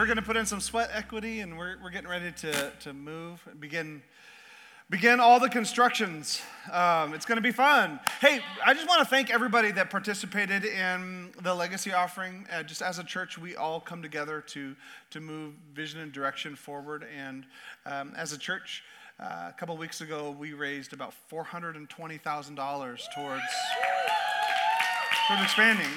We're, going to put in some sweat equity and we're, we're getting ready to, to move, begin, begin all the constructions. Um, it's going to be fun. Hey, I just want to thank everybody that participated in the legacy offering. Uh, just as a church, we all come together to, to move vision and direction forward. And um, as a church, uh, a couple weeks ago, we raised about $420,000 towards, towards expanding.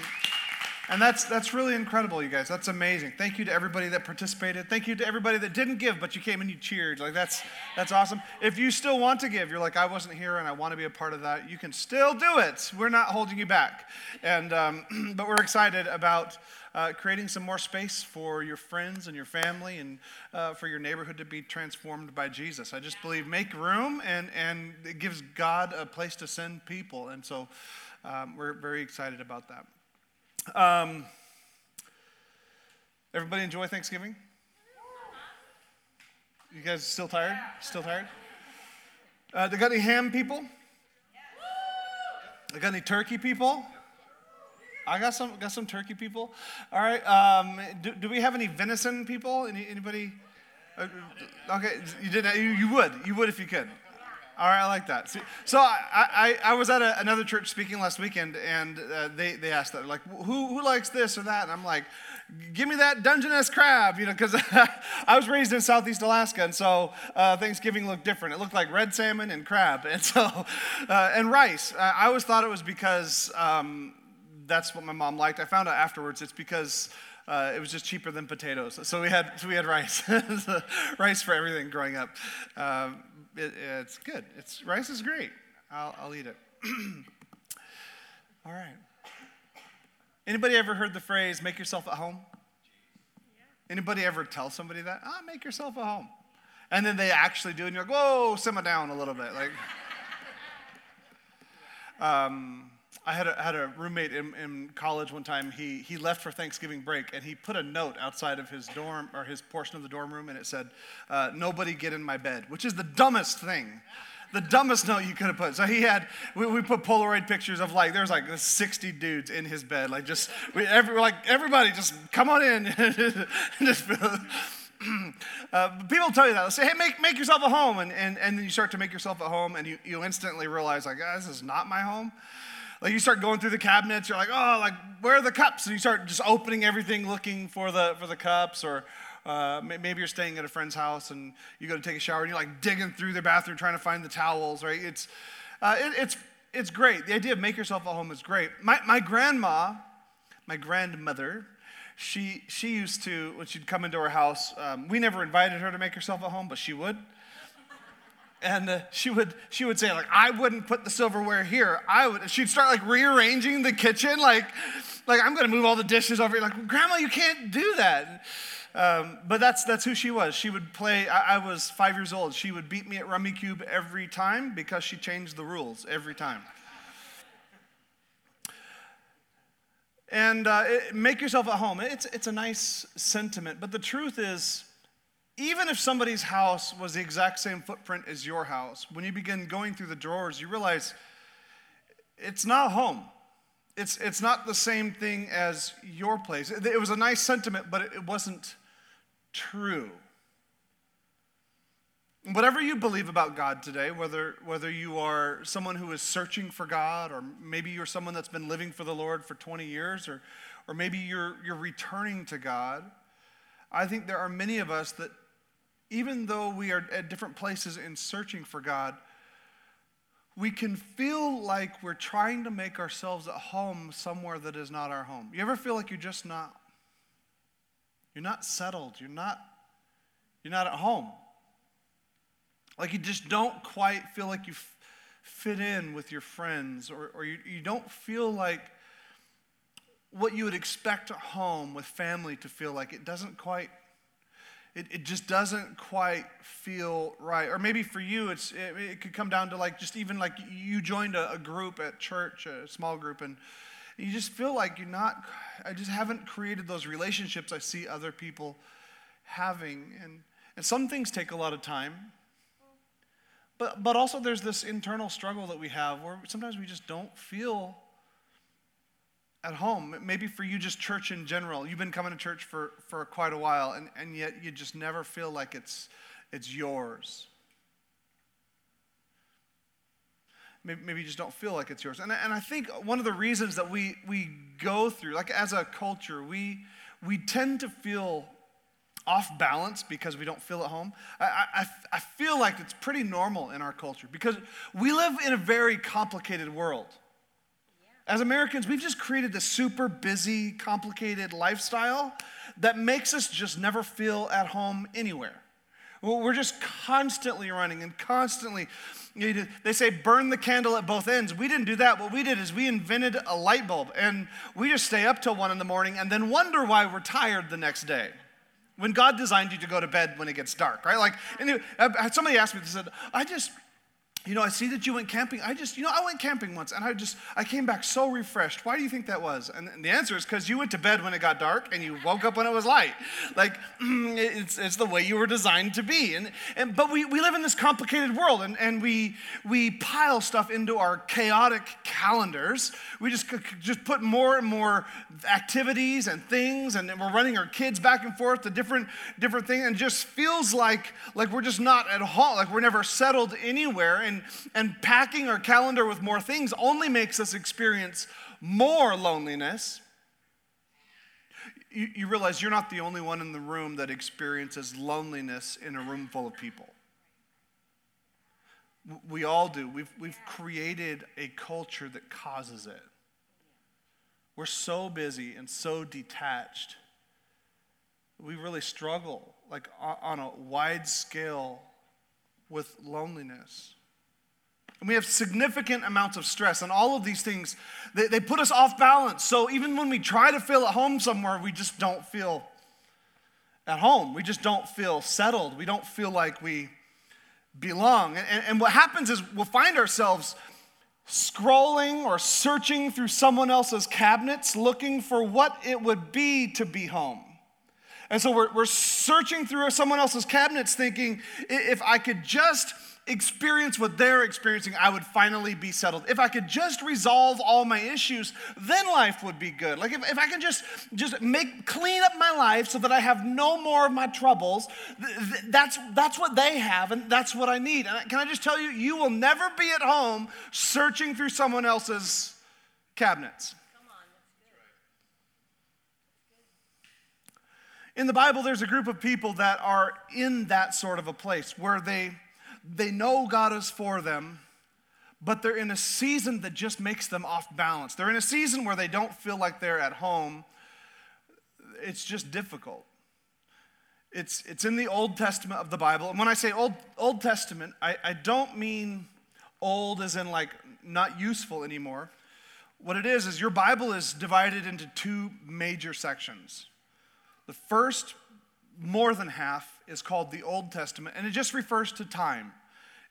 And that's, that's really incredible, you guys. That's amazing. Thank you to everybody that participated. Thank you to everybody that didn't give, but you came and you cheered. Like, that's, that's awesome. If you still want to give, you're like, I wasn't here and I want to be a part of that, you can still do it. We're not holding you back. And, um, but we're excited about uh, creating some more space for your friends and your family and uh, for your neighborhood to be transformed by Jesus. I just believe make room and, and it gives God a place to send people. And so um, we're very excited about that. Um, everybody enjoy Thanksgiving? You guys still tired? Still tired? Uh, they got any ham people? They got any turkey people? I got some. Got some turkey people. All right. Um, do, do we have any venison people? Any, anybody? Uh, okay. You did. You, you would. You would if you could. All right, I like that. So, so I, I, I, was at a, another church speaking last weekend, and uh, they, they asked that, like, who, who likes this or that? And I'm like, give me that Dungeness crab, you know, because I was raised in Southeast Alaska, and so uh, Thanksgiving looked different. It looked like red salmon and crab, and so, uh, and rice. I always thought it was because um, that's what my mom liked. I found out afterwards it's because uh, it was just cheaper than potatoes. So we had, so we had rice, rice for everything growing up. Um, it, it's good. It's rice is great. I'll, I'll eat it. All right. Anybody ever heard the phrase "make yourself at home"? Anybody ever tell somebody that? Ah, make yourself at home, and then they actually do, and you're like, "Whoa, simmer down a little bit." Like, um, I had a, had a roommate in, in, college one time. He, he left for Thanksgiving break and he put a note outside of his dorm or his portion of the dorm room and it said, uh, Nobody get in my bed, which is the dumbest thing. The dumbest note you could have put. So he had, we, we put Polaroid pictures of like, there's like 60 dudes in his bed. Like, just, we, every, like, everybody just come on in. just, uh, people tell you that. They say, hey, make, make yourself a home. And, and, and then you start to make yourself a home and you, you instantly realize, like, oh, this is not my home. Like you start going through the cabinets, you're like, oh, like where are the cups? And you start just opening everything, looking for the for the cups, or uh, maybe you're staying at a friend's house and you go to take a shower and you're like digging through their bathroom trying to find the towels, right? It's uh, it, it's it's great. The idea of make yourself a home is great. My my grandma, my grandmother, she she used to when she'd come into our house. Um, we never invited her to make herself a home, but she would and uh, she would she would say like i wouldn't put the silverware here. I would she'd start like rearranging the kitchen like like i'm to move all the dishes over. Here like grandma you can't do that. Um, but that's that's who she was. She would play I, I was five years old. She would beat me at Rummikub every time because she changed the rules every time. And uh, it, make yourself at home. It's, it's a nice sentiment but the truth is even if somebody's house was the exact same footprint as your house, when you begin going through the drawers, you realize it's not home. It's, it's not the same thing as your place. It, it was a nice sentiment, but it, it wasn't true. Whatever you believe about God today, whether, whether you are someone who is searching for God, or maybe you're someone that's been living for the Lord for 20 years, or, or maybe you're, you're returning to God, I think there are many of us that even though we are at different places in searching for God, we can feel like we're trying to make ourselves at home somewhere that is not our home. You ever feel like you're just not you're not settled, you're not you're not at home. Like you just don't quite feel like you fit in with your friends or, or you, you don't feel like what you would expect at home with family to feel like. It doesn't quite it, it just doesn't quite feel right. Or maybe for you, it's, it, it could come down to like just even like you joined a, a group at church, a small group, and you just feel like you're not, I just haven't created those relationships I see other people having. And, and some things take a lot of time. But, but also, there's this internal struggle that we have where sometimes we just don't feel at home. Maybe for you, just church in general. You've been coming to church for, for quite a while, and, and yet you just never feel like it's, it's yours. Maybe, maybe you just don't feel like it's yours. And, and I think one of the reasons that we, we go through, like as a culture, we, we tend to feel off balance because we don't feel at home. I, I, I feel like it's pretty normal in our culture because we live in a very complicated world. As Americans, we've just created this super busy, complicated lifestyle that makes us just never feel at home anywhere. We're just constantly running and constantly, you know, they say burn the candle at both ends. We didn't do that. What we did is we invented a light bulb and we just stay up till one in the morning and then wonder why we're tired the next day. When God designed you to go to bed when it gets dark, right? Like, somebody asked me, they said, I just, you know, I see that you went camping. I just, you know, I went camping once and I just, I came back so refreshed. Why do you think that was? And the answer is because you went to bed when it got dark and you woke up when it was light. Like, it's, it's the way you were designed to be. And, and but we, we live in this complicated world and, and we, we pile stuff into our chaotic calendars. We just, just put more and more activities and things and we're running our kids back and forth to different, different things and just feels like, like we're just not at home, like we're never settled anywhere. And and, and packing our calendar with more things only makes us experience more loneliness. You, you realize you're not the only one in the room that experiences loneliness in a room full of people. We all do. We've, we've created a culture that causes it. We're so busy and so detached. We really struggle, like on a wide scale, with loneliness. And we have significant amounts of stress. And all of these things, they, they put us off balance. So even when we try to feel at home somewhere, we just don't feel at home. We just don't feel settled. We don't feel like we belong. And, and what happens is we'll find ourselves scrolling or searching through someone else's cabinets looking for what it would be to be home. And so we're, we're searching through someone else's cabinets thinking, if I could just experience what they're experiencing, I would finally be settled. If I could just resolve all my issues, then life would be good. Like if, if I can just just make clean up my life so that I have no more of my troubles, th- th- that's that's what they have and that's what I need. And can I just tell you, you will never be at home searching through someone else's cabinets. In the Bible, there's a group of people that are in that sort of a place where they they know God is for them, but they're in a season that just makes them off balance. They're in a season where they don't feel like they're at home. It's just difficult. It's, it's in the Old Testament of the Bible. And when I say Old, Old Testament, I, I don't mean old as in like not useful anymore. What it is, is your Bible is divided into two major sections. The first more than half is called the Old Testament, and it just refers to time.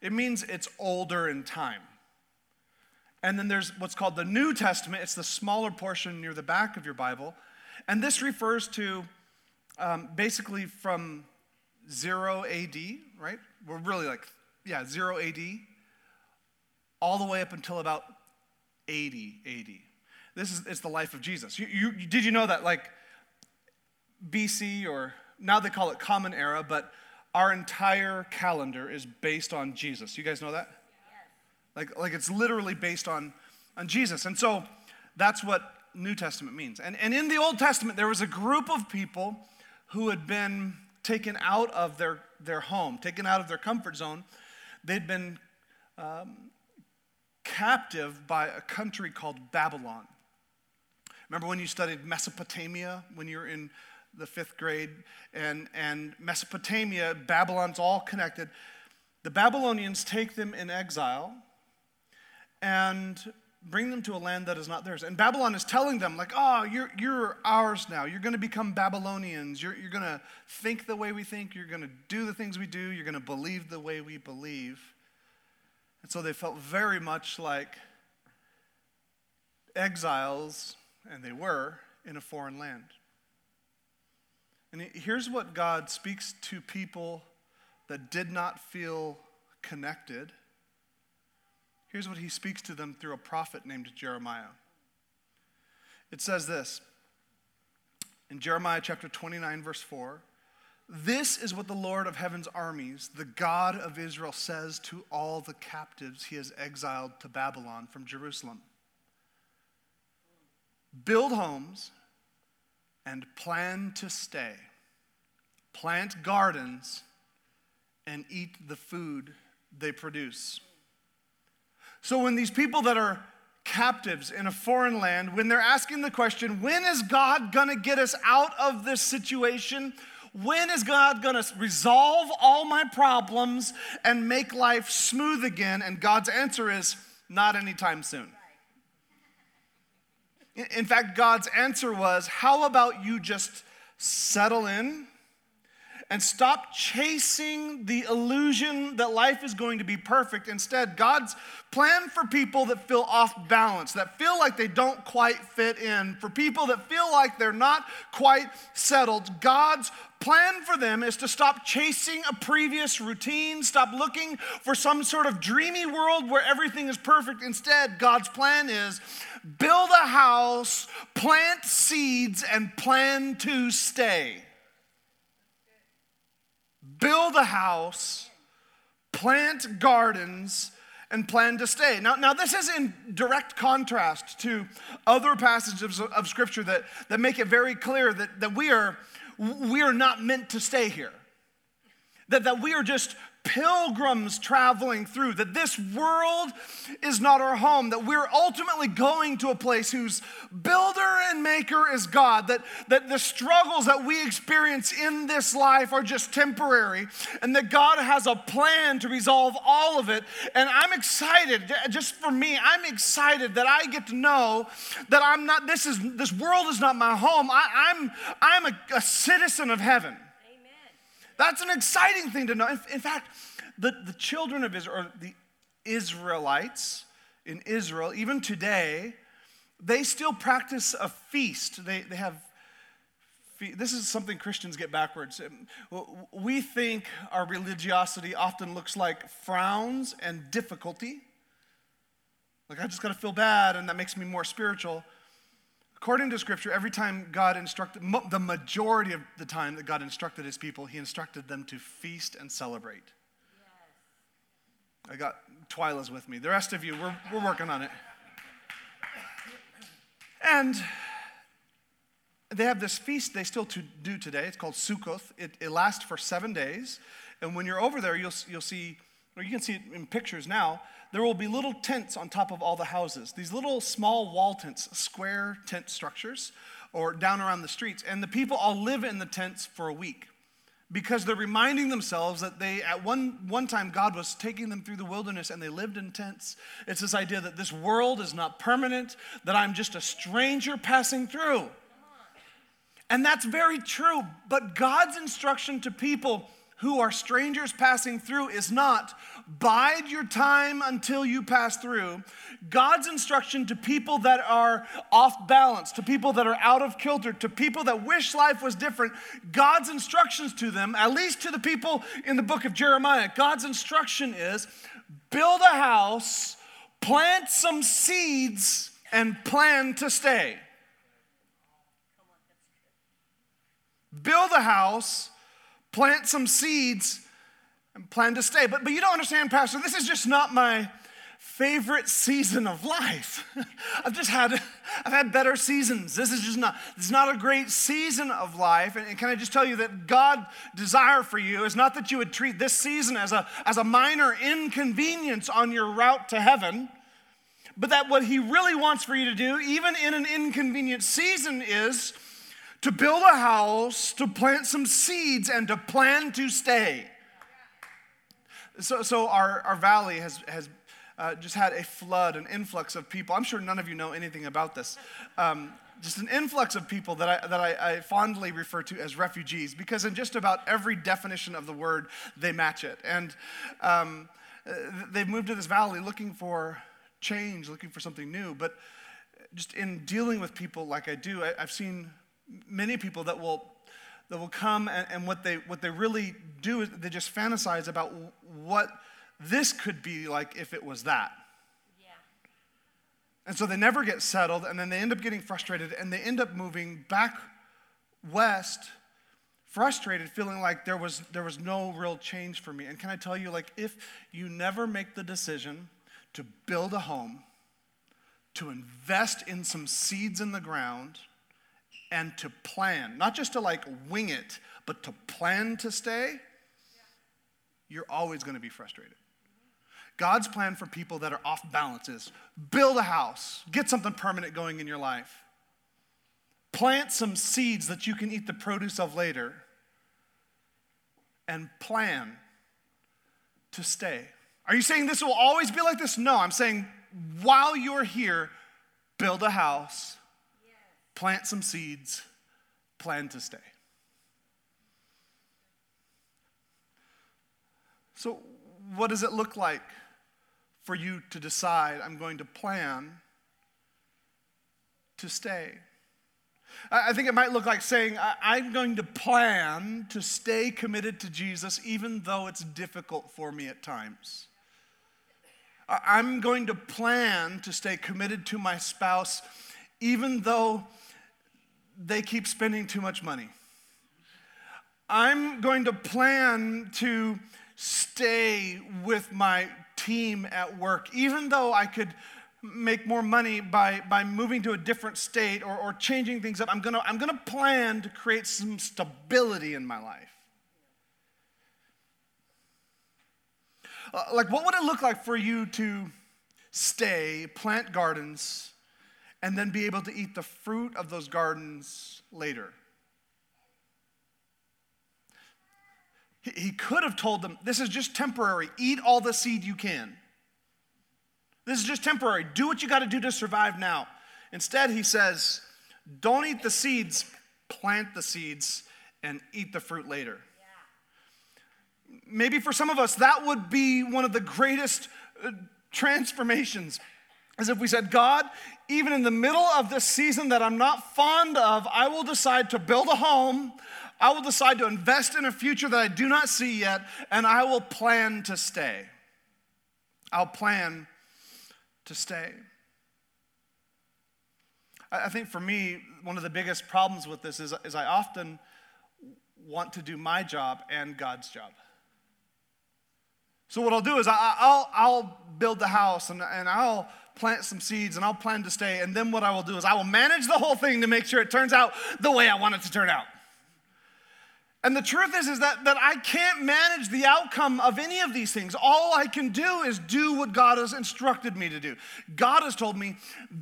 It means it's older in time. And then there's what's called the New Testament, it's the smaller portion near the back of your Bible. And this refers to um, basically from 0 AD, right? We're really like, yeah, 0 AD, all the way up until about 80 AD. This is it's the life of Jesus. You, you, did you know that, like, BC or now they call it Common Era, but our entire calendar is based on Jesus. You guys know that? Like, like it's literally based on, on Jesus. And so that's what New Testament means. And, and in the Old Testament, there was a group of people who had been taken out of their, their home, taken out of their comfort zone. They'd been um, captive by a country called Babylon. Remember when you studied Mesopotamia when you were in the fifth grade? And, and Mesopotamia, Babylon's all connected. The Babylonians take them in exile and bring them to a land that is not theirs. And Babylon is telling them, like, oh, you're, you're ours now. You're going to become Babylonians. You're, you're going to think the way we think. You're going to do the things we do. You're going to believe the way we believe. And so they felt very much like exiles, and they were, in a foreign land. And here's what God speaks to people that did not feel connected Here's what he speaks to them through a prophet named Jeremiah. It says this in Jeremiah chapter 29, verse 4 This is what the Lord of heaven's armies, the God of Israel, says to all the captives he has exiled to Babylon from Jerusalem Build homes and plan to stay, plant gardens and eat the food they produce. So when these people that are captives in a foreign land, when they're asking the question, when is God gonna get us out of this situation? When is God gonna resolve all my problems and make life smooth again? And God's answer is, not anytime soon. In fact, God's answer was, how about you just settle in? And stop chasing the illusion that life is going to be perfect. Instead, God's plan for people that feel off balance, that feel like they don't quite fit in, for people that feel like they're not quite settled, God's plan for them is to stop chasing a previous routine, stop looking for some sort of dreamy world where everything is perfect. Instead, God's plan is build a house, plant seeds, and plan to stay build a house, plant gardens, and plan to stay. Now, now this is in direct contrast to other passages of, of Scripture that, that make it very clear that, that we, are, we are not meant to stay here. That, that we are just pilgrims traveling through, that this world is not our home, that we're ultimately going to a place whose builder and maker is God, that, that the struggles that we experience in this life are just temporary, and that God has a plan to resolve all of it. And I'm excited, just for me, I'm excited that I get to know that I'm not, this is this world is not my home. I, am I'm, I'm a, a citizen of heaven. That's an exciting thing to know. In, in fact, the, the children of Israel, the Israelites in Israel, even today, they still practice a feast. They, they have this is something Christians get backwards. Um, we think our religiosity often looks like frowns and difficulty. Like, I just got to feel bad, and that makes me more spiritual. According to scripture, every time God instructed, the majority of the time that God instructed his people, he instructed them to feast and celebrate. Yes. I got Twyla's with me. The rest of you, we're, we're working on it. And they have this feast they still to do today. It's called Sukkoth. It, it lasts for seven days. And when you're over there, you'll, you'll see, or you can see it in pictures now, there will be little tents on top of all the houses. These little small wall tents, square tent structures, or down around the streets. And the people all live in the tents for a week because they're reminding themselves that they, at one, one time, God was taking them through the wilderness and they lived in tents. It's this idea that this world is not permanent, that I'm just a stranger passing through. And that's very true. But God's instruction to people who are strangers passing through is not bide your time until you pass through. God's instruction to people that are off balance, to people that are out of kilter, to people that wish life was different, God's instructions to them, at least to the people in the book of Jeremiah, God's instruction is build a house, plant some seeds, and plan to stay. Build a house plant some seeds and plan to stay. But, but you don't understand, Pastor, this is just not my favorite season of life. I've just had I've had better seasons. This is just not it's not a great season of life. And, and, can I just tell you that God desire for you is not that you would treat this season as a as a minor inconvenience on your route to heaven. but that what He really wants for you to do, even in an inconvenient season, is to build a house, to plant some seeds, and to plan to stay. So, so our, our valley has, has uh, just had a flood, an influx of people. I'm sure none of you know anything about this. Um, just an influx of people that, I, that I, I, fondly refer to as refugees, because in just about every definition of the word, they match it. And um, uh, they've moved to this valley looking for change, looking for something new. But just in dealing with people like I do, I, have seen many people that will that will come and, and, what they what they really do is they just fantasize about what this could be like if it was that. Yeah. And so they never get settled, and then they end up getting frustrated, and they end up moving back west, frustrated, feeling like there was there was no real change for me. And can I tell you, like, if you never make the decision to build a home, to invest in some seeds in the ground and to plan, not just to like wing it, but to plan to stay, you're always going to be frustrated. God's plan for people that are off balance is build a house, get something permanent going in your life, plant some seeds that you can eat the produce of later, and plan to stay. Are you saying this will always be like this? No, I'm saying while you're here, build a house plant some seeds, plan to stay. So, what does it look like for you to decide, I'm going to plan to stay? I think it might look like saying, I'm going to plan to stay committed to Jesus even though it's difficult for me at times. I'm going to plan to stay committed to my spouse even though they keep spending too much money. I'm going to plan to stay with my team at work, even though I could make more money by, by moving to a different state or, or changing things up. I'm gonna, I'm gonna plan to create some stability in my life. Uh, like, what would it look like for you to stay, plant gardens, and then be able to eat the fruit of those gardens later. He could have told them, This is just temporary. Eat all the seed you can. This is just temporary. Do what you got to do to survive now. Instead, he says, Don't eat the seeds, plant the seeds, and eat the fruit later. Maybe for some of us, that would be one of the greatest uh, transformations as if we said, God, even in the middle of this season that I'm not fond of, I will decide to build a home. I will decide to invest in a future that I do not see yet, and I will plan to stay. I'll plan to stay. I think for me, one of the biggest problems with this is, is I often want to do my job and God's job. So what I'll do is I, will I'll build the house and, and I'll plant some seeds and I'll plan to stay. And then what I will do is I will manage the whole thing to make sure it turns out the way I want it to turn out. And the truth is, is that, that I can't manage the outcome of any of these things. All I can do is do what God has instructed me to do. God has told me,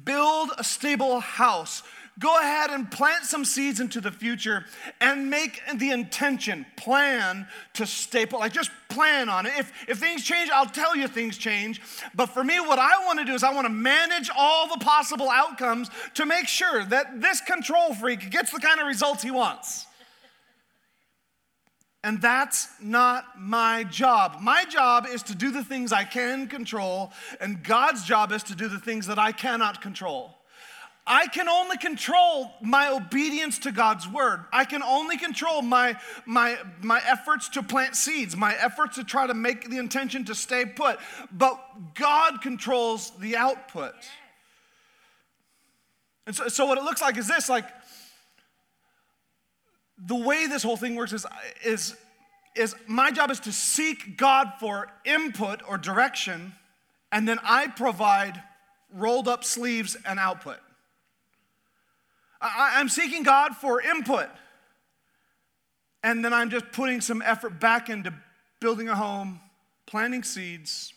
build a stable house go ahead and plant some seeds into the future and make the intention, plan to stay put. Like just plan on it. If, if things change, I'll tell you things change. But for me, what I want to do is I want to manage all the possible outcomes to make sure that this control freak gets the kind of results he wants. And that's not my job. My job is to do the things I can control, and God's job is to do the things that I cannot control. I can only control my obedience to God's word. I can only control my, my, my efforts to plant seeds, my efforts to try to make the intention to stay put. But God controls the output. And so, so what it looks like is this like, the way this whole thing works is, is, is my job is to seek God for input or direction, and then I provide rolled up sleeves and output. I, am seeking God for input. And then I'm just putting some effort back into building a home, planting seeds,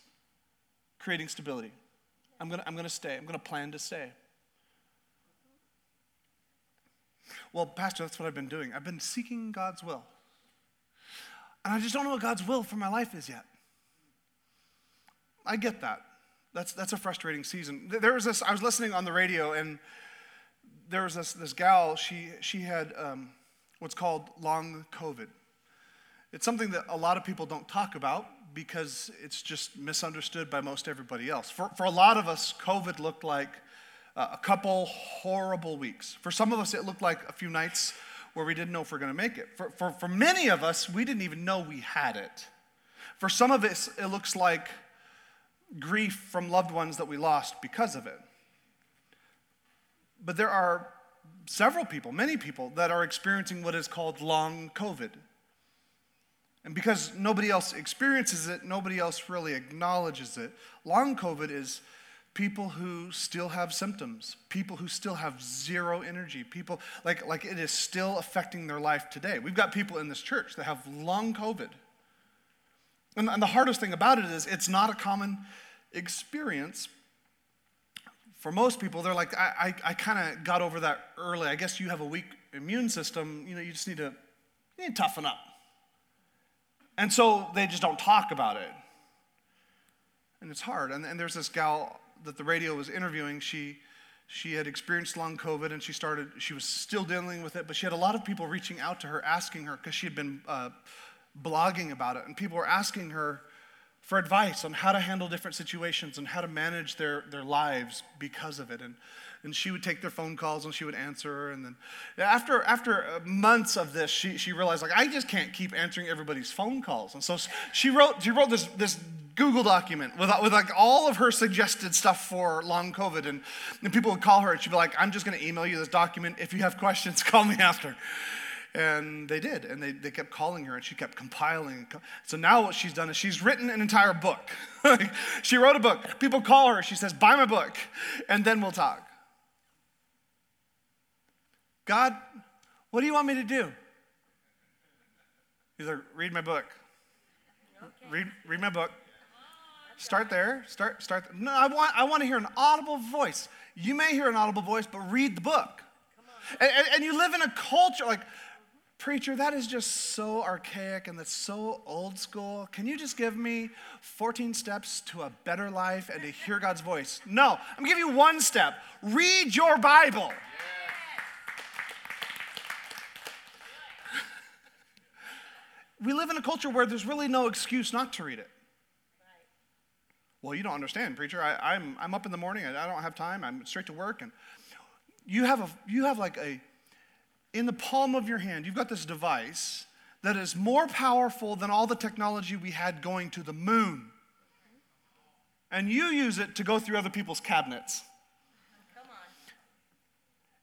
creating stability. I'm to I'm to stay. I'm to plan to stay. Well, Pastor, that's what I've been doing. I've been seeking God's will. And I just don't know what God's will for my life is yet. I get that. That's, that's a frustrating season. There was this, I was listening on the radio, and there was this, this gal, she, she had um, what's called long COVID. It's something that a lot of people don't talk about because it's just misunderstood by most everybody else. For, for a lot of us, COVID looked like uh, a couple horrible weeks. For some of us, it looked like a few nights where we didn't know if we are going to make it. For, for, for many of us, we didn't even know we had it. For some of us, it looks like grief from loved ones that we lost because of it. But there are several people, many people, that are experiencing what is called long COVID. And because nobody else experiences it, nobody else really acknowledges it. Long COVID is people who still have symptoms, people who still have zero energy, people like, like it is still affecting their life today. We've got people in this church that have long COVID. And, and the hardest thing about it is it's not a common experience. For most people, they're like, I, I, I kind of got over that early. I guess you have a weak immune system. You know, you just need to, you need to toughen up. And so they just don't talk about it. And it's hard. And, and there's this gal that the radio was interviewing. She, she had experienced long COVID and she started, she was still dealing with it, but she had a lot of people reaching out to her, asking her, because she had been uh, blogging about it. And people were asking her, for advice on how to handle different situations and how to manage their, their lives because of it. And, and she would take their phone calls and she would answer. And then after, after uh, months of this, she, she realized, like, I just can't keep answering everybody's phone calls. And so she wrote, she wrote this, this Google document with, with like all of her suggested stuff for long COVID. And, and people would call her and she'd be like, I'm just going to email you this document. If you have questions, call me after. And they did. And they, they kept calling her and she kept compiling. So now what she's done is she's written an entire book. she wrote a book. People call her. She says, Buy my book and then we'll talk. God, what do you want me to do? He's like, Read my book. Read, read my book. Start there. Start, start. No, I want, I want to hear an audible voice. You may hear an audible voice, but read the book. And, and, and, you live in a culture like Preacher, that is just so archaic and that's so old school. Can you just give me 14 steps to a better life and to hear God's voice? No, I'm gonna give you one step read your Bible. we live in a culture where there's really no excuse not to read it. Well, you don't understand, preacher. I, am I'm, I'm up in the morning. I, I don't have time. I'm straight to work. And you have, a, you have like a in the palm of your hand, you've got this device that is more powerful than all the technology we had going to the moon. And you use it to go through other people's cabinets.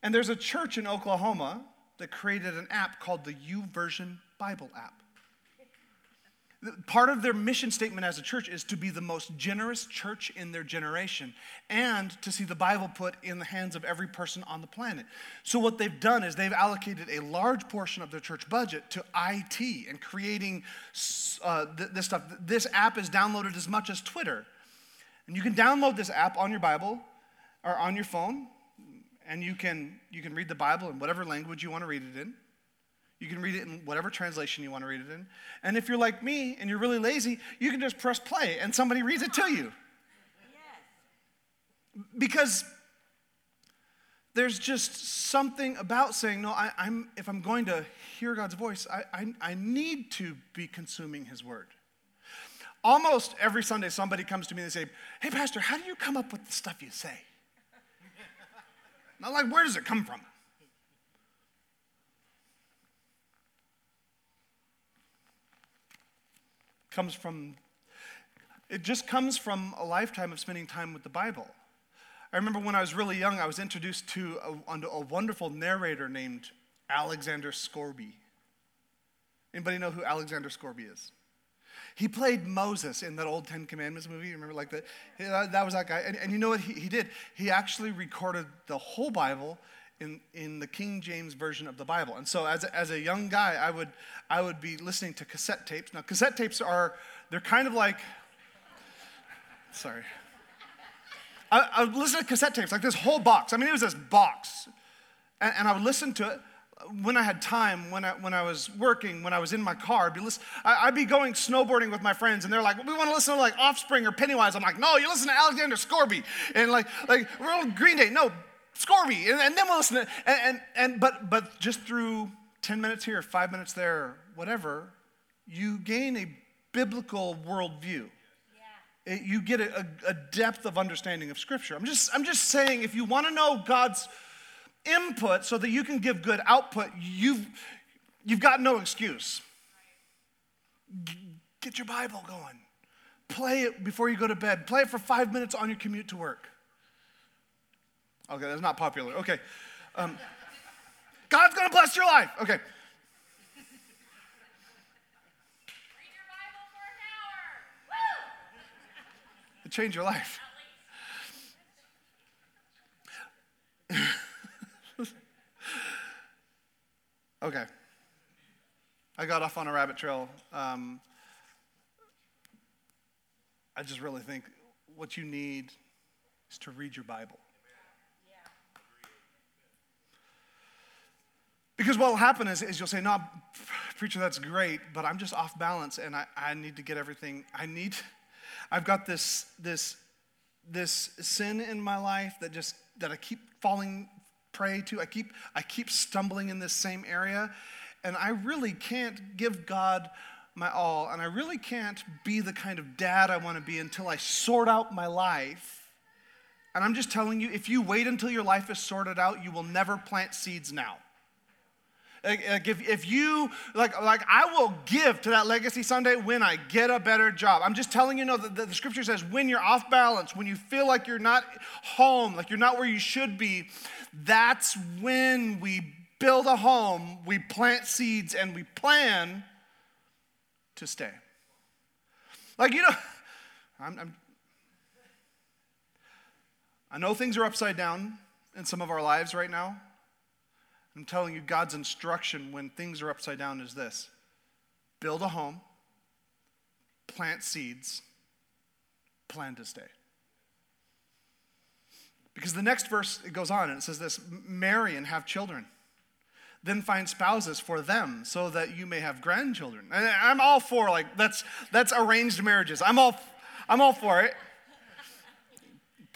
And there's a church in Oklahoma that created an app called the YouVersion Bible app. Part of their mission statement as a church is to be the most generous church in their generation and to see the Bible put in the hands of every person on the planet. So, what they've done is they've allocated a large portion of their church budget to IT and creating uh, this stuff. This app is downloaded as much as Twitter. And you can download this app on your Bible or on your phone, and you can, you can read the Bible in whatever language you want to read it in. You can read it in whatever translation you want to read it in. And if you're like me and you're really lazy, you can just press play and somebody reads it to you. Because there's just something about saying, no, I, am if I'm going to hear God's voice, I, I, I need to be consuming His word. Almost every Sunday, somebody comes to me and they say, Hey, Pastor, how do you come up with the stuff you say? Not like, where does it come from? Comes from, it just comes from a lifetime of spending time with the Bible. I remember when I was really young, I was introduced to a, a wonderful narrator named Alexander Scourby. Anybody know who Alexander Scourby is? He played Moses in that old Ten Commandments movie. Remember, like that? That was that guy. And, and you know what he, he did? He actually recorded the whole Bible in, in the King James Version of the Bible. And so as a, as a young guy, I would, I would be listening to cassette tapes. Now, cassette tapes are, they're kind of like, sorry. I, I would listen to cassette tapes, like this whole box. I mean, it was this box. And, and I would listen to it when I had time, when I, when I was working, when I was in my car, I'd be, listen, I, would be going snowboarding with my friends, and they're like, "We want to listen to like Offspring or Pennywise." I'm like, "No, you listen to Alexander Scourby and like like we're Green Day." No, Scourby, and, and then we'll listen to and, and and but but just through ten minutes here, five minutes there, whatever, you gain a biblical worldview. Yeah. It, you get a, a depth of understanding of Scripture. I'm just I'm just saying, if you want to know God's input so that you can give good output, you've, you've got no excuse. Get your Bible going. Play it before you go to bed. Play it for five minutes on your commute to work. Okay, that's not popular. Okay. Um, God's going to bless your life. Okay. Read your Bible for an hour. Woo! It change your life. Okay. I got off on a rabbit trail. Um, I just really think what you need is to read your Bible. Because what will happen is, is you'll say, No, preacher, that's great, but I'm just off balance and I, I need to get everything. I need, I've got this, this, this sin in my life that just, that I keep falling prey to. I keep, I keep stumbling in this same area, and I really can't give God my all, and I really can't be the kind of dad I want to be until I sort out my life. And I'm just telling you, if you wait until your life is sorted out, you will never plant seeds now. Like if, if you like like I will give to that legacy Sunday when I get a better job. I'm just telling you know that the, the scripture says when you're off balance, when you feel like you're not home, like you're not where you should be, that's when we build a home, we plant seeds, and we plan to stay. Like you know, I'm, I'm I know things are upside down in some of our lives right now. I'm telling you, God's instruction when things are upside down is this build a home, plant seeds, plan to stay. Because the next verse, it goes on and it says this marry and have children. Then find spouses for them so that you may have grandchildren. And I'm all for like that's that's arranged marriages. I'm all I'm all for it.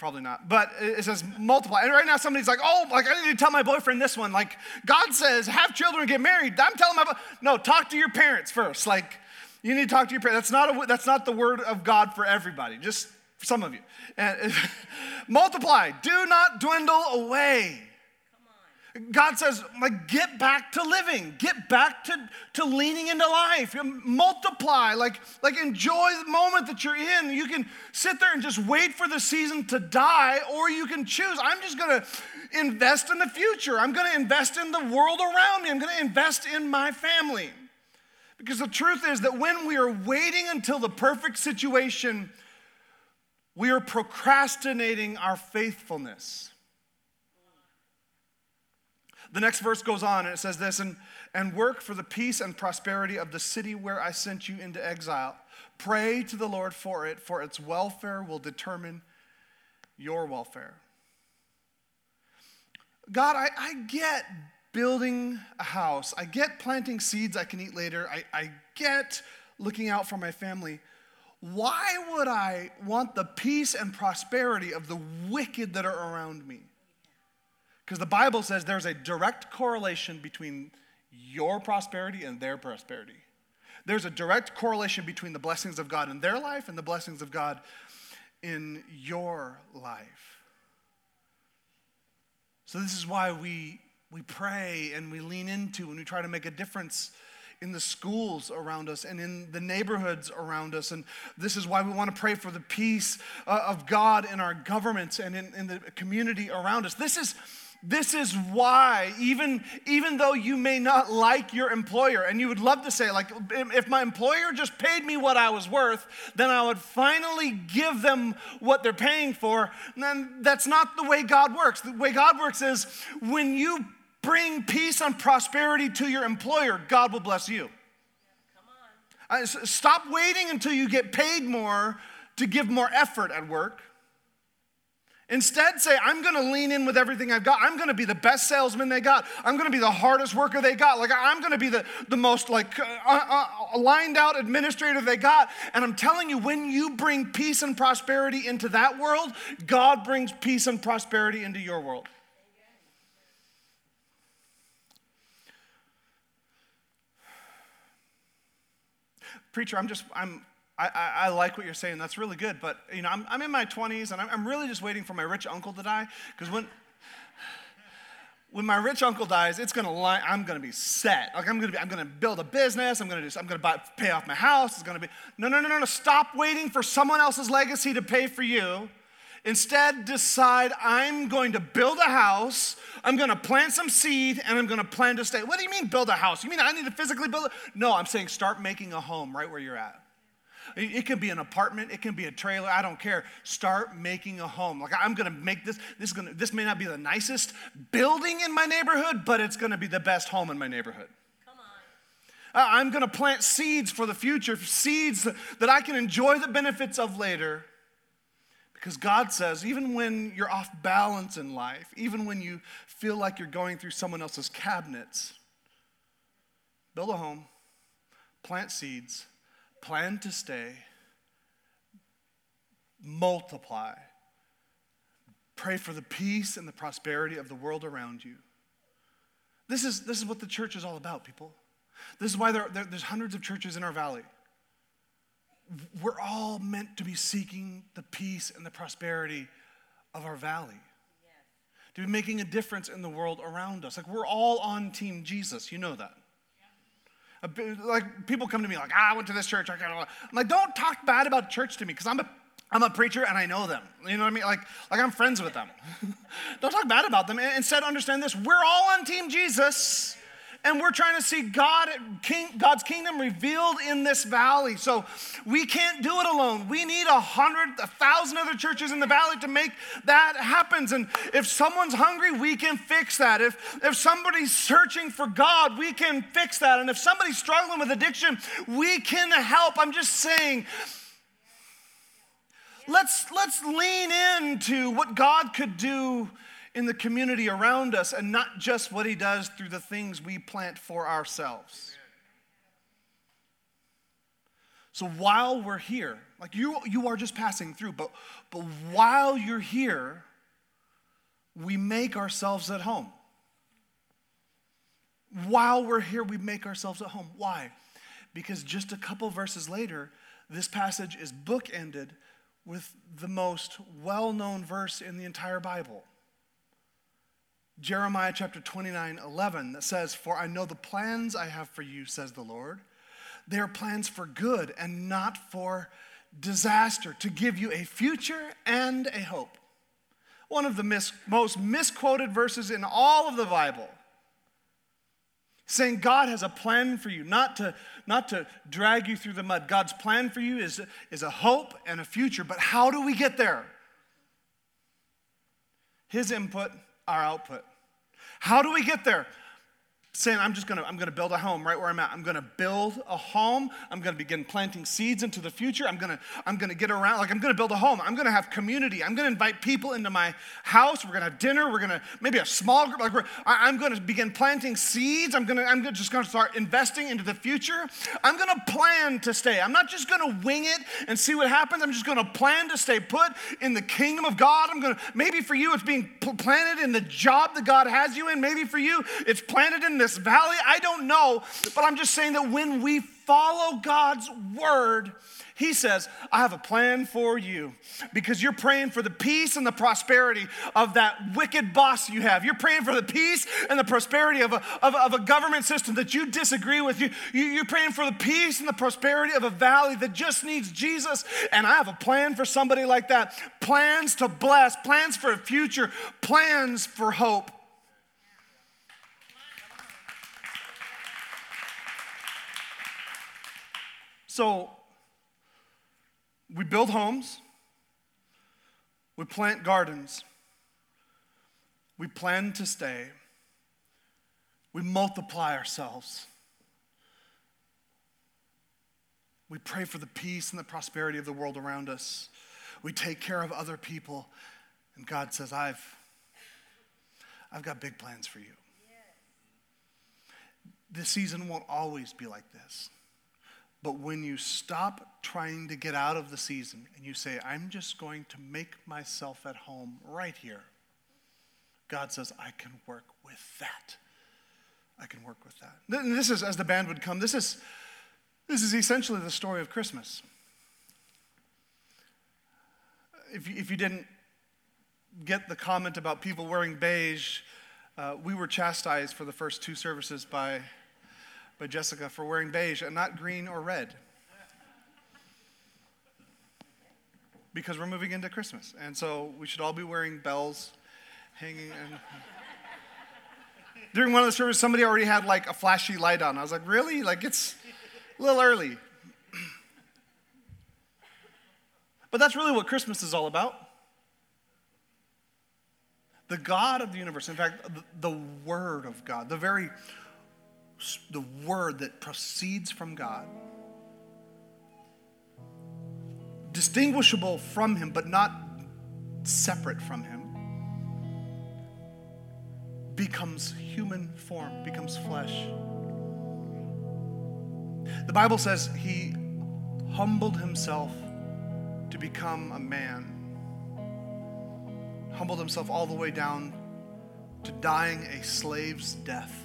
Probably not. But it says multiply. And right now somebody's like, oh, like I need to tell my boyfriend this one. Like God says, have children, get married. I'm telling my bo- no, talk to your parents first. Like you need to talk to your parents. That's not a, that's not the word of God for everybody. Just for some of you. And multiply. Do not dwindle away. God says, like, get back to living, get back to, to leaning into life, multiply, like, like enjoy the moment that you're in. You can sit there and just wait for the season to die, or you can choose. I'm just gonna invest in the future. I'm gonna invest in the world around me. I'm gonna invest in my family. Because the truth is that when we are waiting until the perfect situation, we are procrastinating our faithfulness. The next verse goes on and it says this and, and work for the peace and prosperity of the city where I sent you into exile. Pray to the Lord for it, for its welfare will determine your welfare. God, I, I get building a house, I get planting seeds I can eat later, I, I get looking out for my family. Why would I want the peace and prosperity of the wicked that are around me? Because the Bible says there's a direct correlation between your prosperity and their prosperity. There's a direct correlation between the blessings of God in their life and the blessings of God in your life. So, this is why we, we pray and we lean into and we try to make a difference in the schools around us and in the neighborhoods around us. And this is why we want to pray for the peace uh, of God in our governments and in, in the community around us. This is this is why, even, even though you may not like your employer, and you would love to say, like, if my employer just paid me what I was worth, then I would finally give them what they're paying for. then that's not the way God works. The way God works is when you bring peace and prosperity to your employer, God will bless you. Uh, stop waiting until you get paid more to give more effort at work Instead, say, I'm gonna lean in with everything I've got. I'm gonna be the best salesman they got. I'm gonna be the hardest worker they got. Like, I'm gonna be the, the most like uh, uh, uh, lined out administrator they got. And I'm telling you, when you bring peace and prosperity into that world, God brings peace and prosperity into your world. Preacher, I'm just, I'm, I, I, like what you're saying. That's really good. But, you know, I'm, I'm in my 20s and I'm, I'm really just waiting for my rich uncle to die. Because when, when my rich uncle dies, it's gonna lie, I'm gonna be set. Like I'm gonna be, I'm gonna build a business. I'm gonna do, I'm gonna pay off my house. It's gonna be no, no, no, no, no. Stop waiting for someone else's legacy to pay for you. Instead, decide I'm going to build a house. I'm going to plant some seed, and I'm going to plan to stay. What do you mean build a house? You mean I need to physically build it? No, I'm saying start making a home right where you're at. It can be an apartment, it can be a trailer, I don't care. Start making a home. Like I'm gonna make this, this, gonna, this may not be the nicest building in my neighborhood, but it's gonna be the best home in my neighborhood. Come on. Uh, I'm gonna plant seeds for the future, seeds that I can enjoy the benefits of later. Because God says, even when you're off balance in life, even when you feel like you're going through someone else's cabinets, build a home, plant seeds, plan to stay, multiply, pray for the peace and the prosperity of the world around you. This is, this is what the church is all about, people. This is why there, there, there's hundreds of churches in our valley. We're all meant to be seeking the peace and the prosperity of our valley. To be making a difference in the world around us. Like we're all on Team Jesus. You know that. Like people come to me like, ah, I went to this church. I got I'm like, don't talk bad about church to me because I'm a I'm a preacher and I know them. You know what I mean? Like, like I'm friends with them. don't talk bad about them. Instead, understand this: we're all on Team Jesus and we're trying to see God, King, God's kingdom revealed in this valley. So we can't do it alone. We need a hundred, a thousand other churches in the valley to make that happen. And if someone's hungry, we can fix that. If if somebody's searching for God, we can fix that. And if somebody's struggling with addiction, we can help. I'm just saying. Let's, let's lean into what God could do in the community around us and not just what He does through the things we plant for ourselves. So while we're here, like you, you are just passing through, but, but while you're here, we make ourselves at home. While we're here, we make ourselves at home. Why? Because just a couple verses later, this passage is bookended with the most well known verse in the entire Bible. Jeremiah chapter 29, 11, that says, For I know the plans I have for you, says the Lord. They are plans for good and not for disaster, to give you a future and a hope. One of the mis- most misquoted verses in all of the Bible. Saying God has a plan for you, not to, not to drag you through the mud. God's plan for you is, is a hope and a future. But how do we get there? His input our output. How do we get there? Saying i'm just to i'm to build a home right where i'm at. I'm to build a home. I'm to begin planting seeds into the future. I'm to i'm to get around like i'm to build a home. I'm to have community. I'm to invite people into my house. We're to have dinner. We're to maybe a small group like we're, I, am to begin planting seeds. I'm to i'm just to start investing into the future. I'm to plan to stay. I'm not just to wing it and see what happens. I'm just to plan to stay put in the kingdom of god. I'm to maybe for you it's being planted in the job that god has you in. Maybe for you it's planted in the this valley? I don't know. But I'm just saying that when we follow God's word, he says, I have a plan for you because you're praying for the peace and the prosperity of that wicked boss you have. You're praying for the peace and the prosperity of a, of, of a government system that you disagree with. You, you, you're praying for the peace and the prosperity of a valley that just needs Jesus. And I have a plan for somebody like that plans to bless, plans for a future, plans for hope. So we build homes, we plant gardens, we plan to stay, we multiply ourselves. We pray for the peace and the prosperity of the world around us. We take care of other people. And God says, I've, I've got big plans for you. This season won't always be like this. But when you stop trying to get out of the season and you say, I'm just going to make myself at home right here, God says, I can work with that. I can work with that. This is, as the band would come, this is, this is essentially the story of Christmas. If you, if you didn't get the comment about people wearing beige, uh, we were chastised for the first two services by by Jessica for wearing beige and not green or red. Because we're moving into Christmas. And so we should all be wearing bells hanging. And During one of the services, somebody already had like a flashy light on. I was like, really? Like it's a little early. but that's really what Christmas is all about. The God of the universe, in fact, the Word of God, the very the word that proceeds from God, distinguishable from Him, but not separate from Him, becomes human form, becomes flesh. The Bible says He humbled Himself to become a man, humbled Himself all the way down to dying a slave's death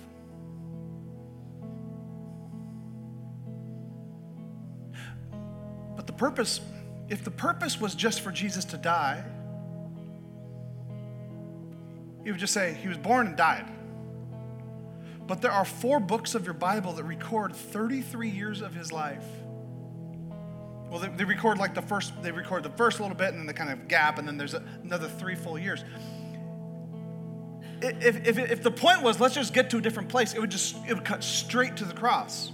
purpose, if the purpose was just for Jesus to die, he would just say, He was born and died. But there are four books of your Bible that record 33 years of his life. Well, they, they record like the first, they record the first little bit and then the kind of gap, and then there's another three full years. If, if, if the point was, let's just get to a different place, it would just, it would cut straight to the cross.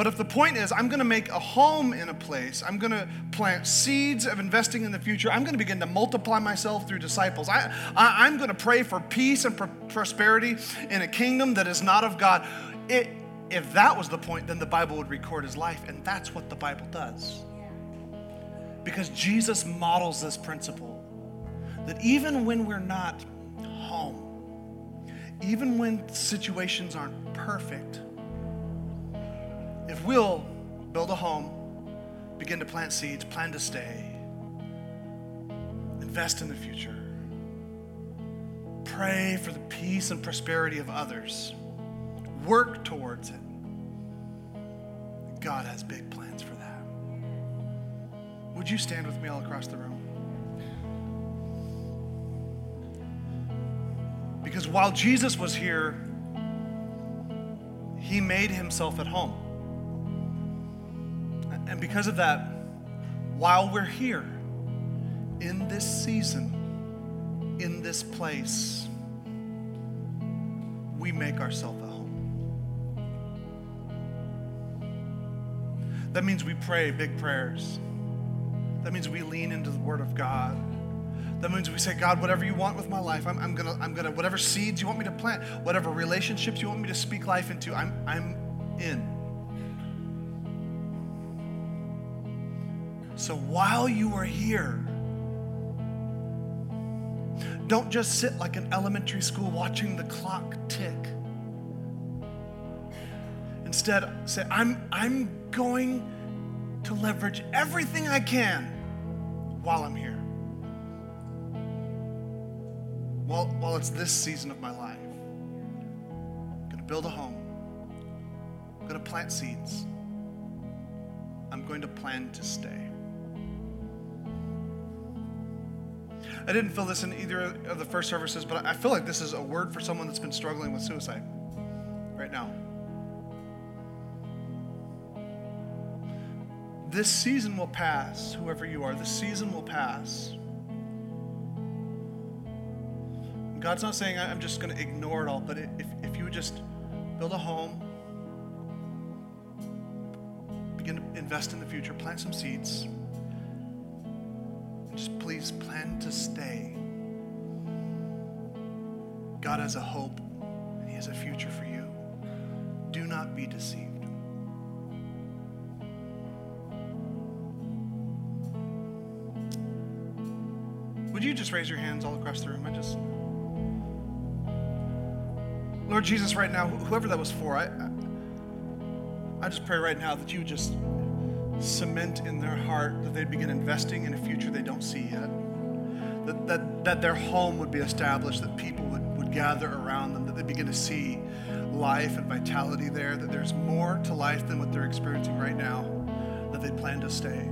But if the point is, I'm going to make a home in a place, I'm going to plant seeds of investing in the future, I'm going to begin to multiply myself through disciples. I, I, am going to pray for peace and prosperity in a kingdom that is not of God. It, if that was the point, then the Bible would record his life, and that's what the Bible does. Because Jesus models this principle that even when we're not home, even when situations aren't perfect, if we'll build a home, begin to plant seeds, plan to stay, invest in the future, pray for the peace and prosperity of others, work towards it, God has big plans for that. Would you stand with me all across the room? Because while Jesus was here, he made himself at home. And because of that, while we're here in this season, in this place, we make ourselves at home. That means we pray big prayers. That means we lean into the Word of God. That means we say, God, whatever you want with my life, I'm, I'm, gonna, I'm gonna, whatever seeds you want me to plant, whatever relationships you want me to speak life into, I'm, I'm in. So while you are here, don't just sit like an elementary school watching the clock tick. Instead, say, I'm, I'm going to leverage everything I can while I'm here. While, while it's this season of my life. I'm going to build a home. I'm going to plant seeds. I'm going to plan to stay. I didn't feel this in either of the first services, but I feel like this is a word for someone that's been struggling with suicide right now. This season will pass, whoever you are, this season will pass. God's not saying I'm just going to ignore it all, but if, if you would just build a home, begin to invest in the future, plant some seeds. Just please plan to stay. God has a hope and He has a future for you. Do not be deceived. would you just raise your hands all across the room? I just. Lord Jesus, right now, whoever that was for, I, I just pray right now that you would just cement in their heart that they'd begin investing in a future they don't see yet. That, that, that their home would be established, that people would, would gather around them, that they begin to see life and vitality there, that there's more to life than what they're experiencing right now, that they plan to stay.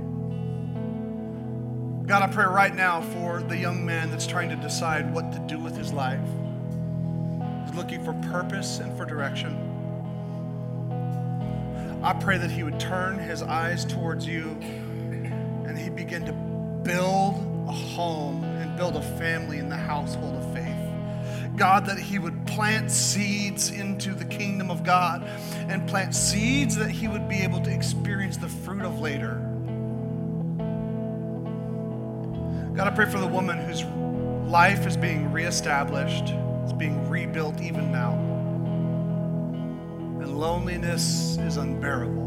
God, I pray right now for the young man that's trying to decide what to do with his life. He's looking for purpose and for direction. I pray that he would turn his eyes towards you and he begin to build a home and build a family in the household of faith. God, that He would plant seeds into the kingdom of God and plant seeds that He would be able to experience the fruit of later. God, I pray for the woman whose life is being reestablished, is being rebuilt even now. Loneliness is unbearable.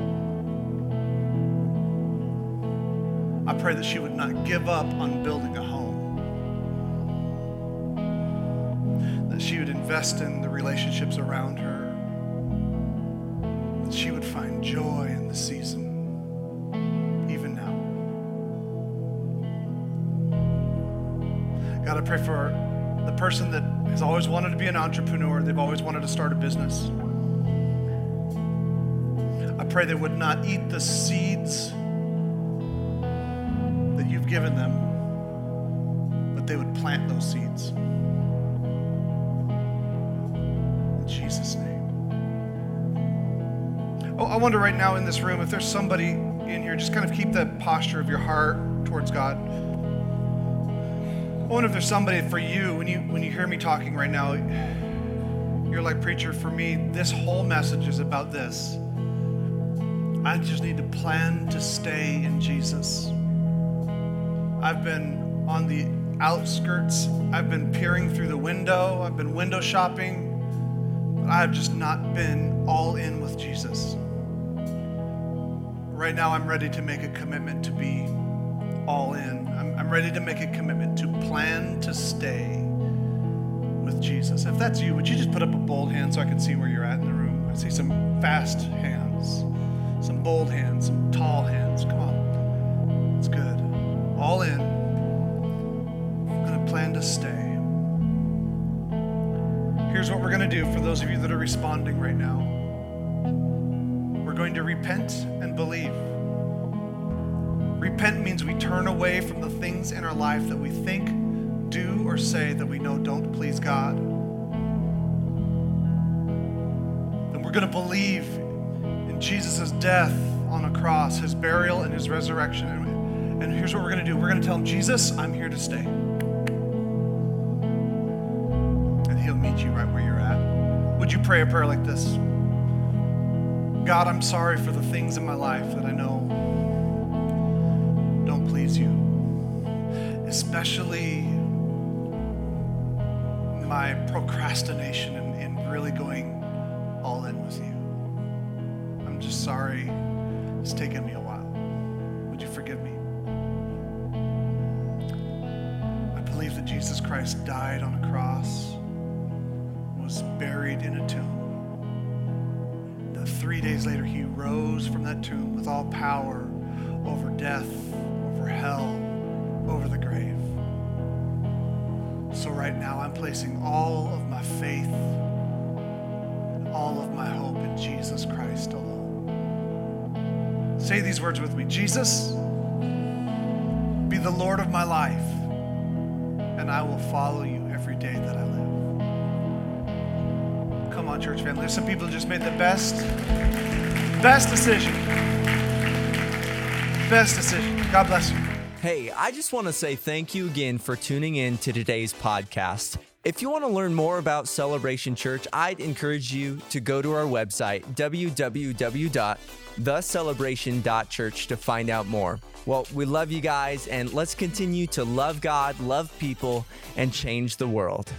I pray that she would not give up on building a home. That she would invest in the relationships around her. That she would find joy in the season, even now. God, I pray for the person that has always wanted to be an entrepreneur, they've always wanted to start a business. Pray they would not eat the seeds that you've given them, but they would plant those seeds. In Jesus' name. Oh, I wonder right now in this room if there's somebody in here, just kind of keep that posture of your heart towards God. I wonder if there's somebody for you when you when you hear me talking right now, you're like preacher. For me, this whole message is about this. I just need to plan to stay in Jesus. I've been on the outskirts. I've been peering through the window. I've been window shopping. But I have just not been all in with Jesus. Right now, I'm ready to make a commitment to be all in. I'm, I'm ready to make a commitment to plan to stay with Jesus. If that's you, would you just put up a bold hand so I can see where you're at in the room? I see some fast hands, some bold hands, some tall hands. Come on. It's good. All in. I'm going to plan to stay. Here's what we're going to do for those of you that are responding right now we're going to repent and believe. Repent means we turn away from the things in our life that we think, do, or say that we know don't please God. And we're going to believe Jesus' death on a cross, his burial, and his resurrection. And, and here's what we're going to do we're going to tell him, Jesus, I'm here to stay. And he'll meet you right where you're at. Would you pray a prayer like this? God, I'm sorry for the things in my life that I know don't please you, especially my procrastination and, in really going it's taken me a while. Would you forgive me? I believe that Jesus Christ died on a cross, was buried in a tomb. That three days later he rose from that tomb with all power over death, over hell, over the grave. So right now I'm placing all of my faith, all of my hope in Jesus Christ alone. Say these words with me Jesus, be the Lord of my life, and I will follow you every day that I live. Come on, church family. There's some people who just made the best, best decision. Best decision. God bless you. Hey, I just want to say thank you again for tuning in to today's podcast. If you want to learn more about Celebration Church, I'd encourage you to go to our website, www.thecelebration.church, to find out more. Well, we love you guys, and let's continue to love God, love people, and change the world.